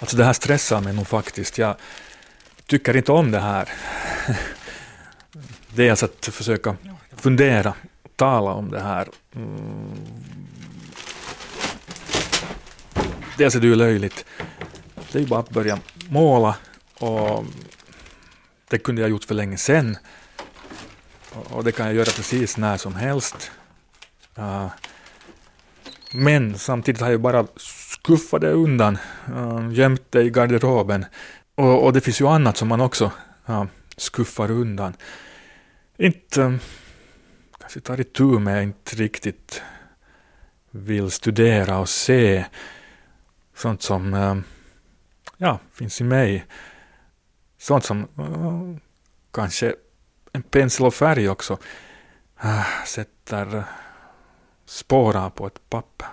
Alltså det här stressar mig nog faktiskt. Jag tycker inte om det här. Dels alltså att försöka fundera, tala om det här. Mm. Dels är alltså, det ju löjligt. Det är ju bara att börja måla och det kunde jag gjort för länge sedan. Och det kan jag göra precis när som helst. Men samtidigt har jag bara skuffat det undan, äh, gömt det i garderoben. Och, och, det finns ju annat som man också äh, skuffar undan. Inte Äh, kanske tar itu med, inte riktigt vill studera och se sånt som äh, ja, finns i mig. Sånt som kanske en pensel och färg också ah, sätter pooraapuvat pappa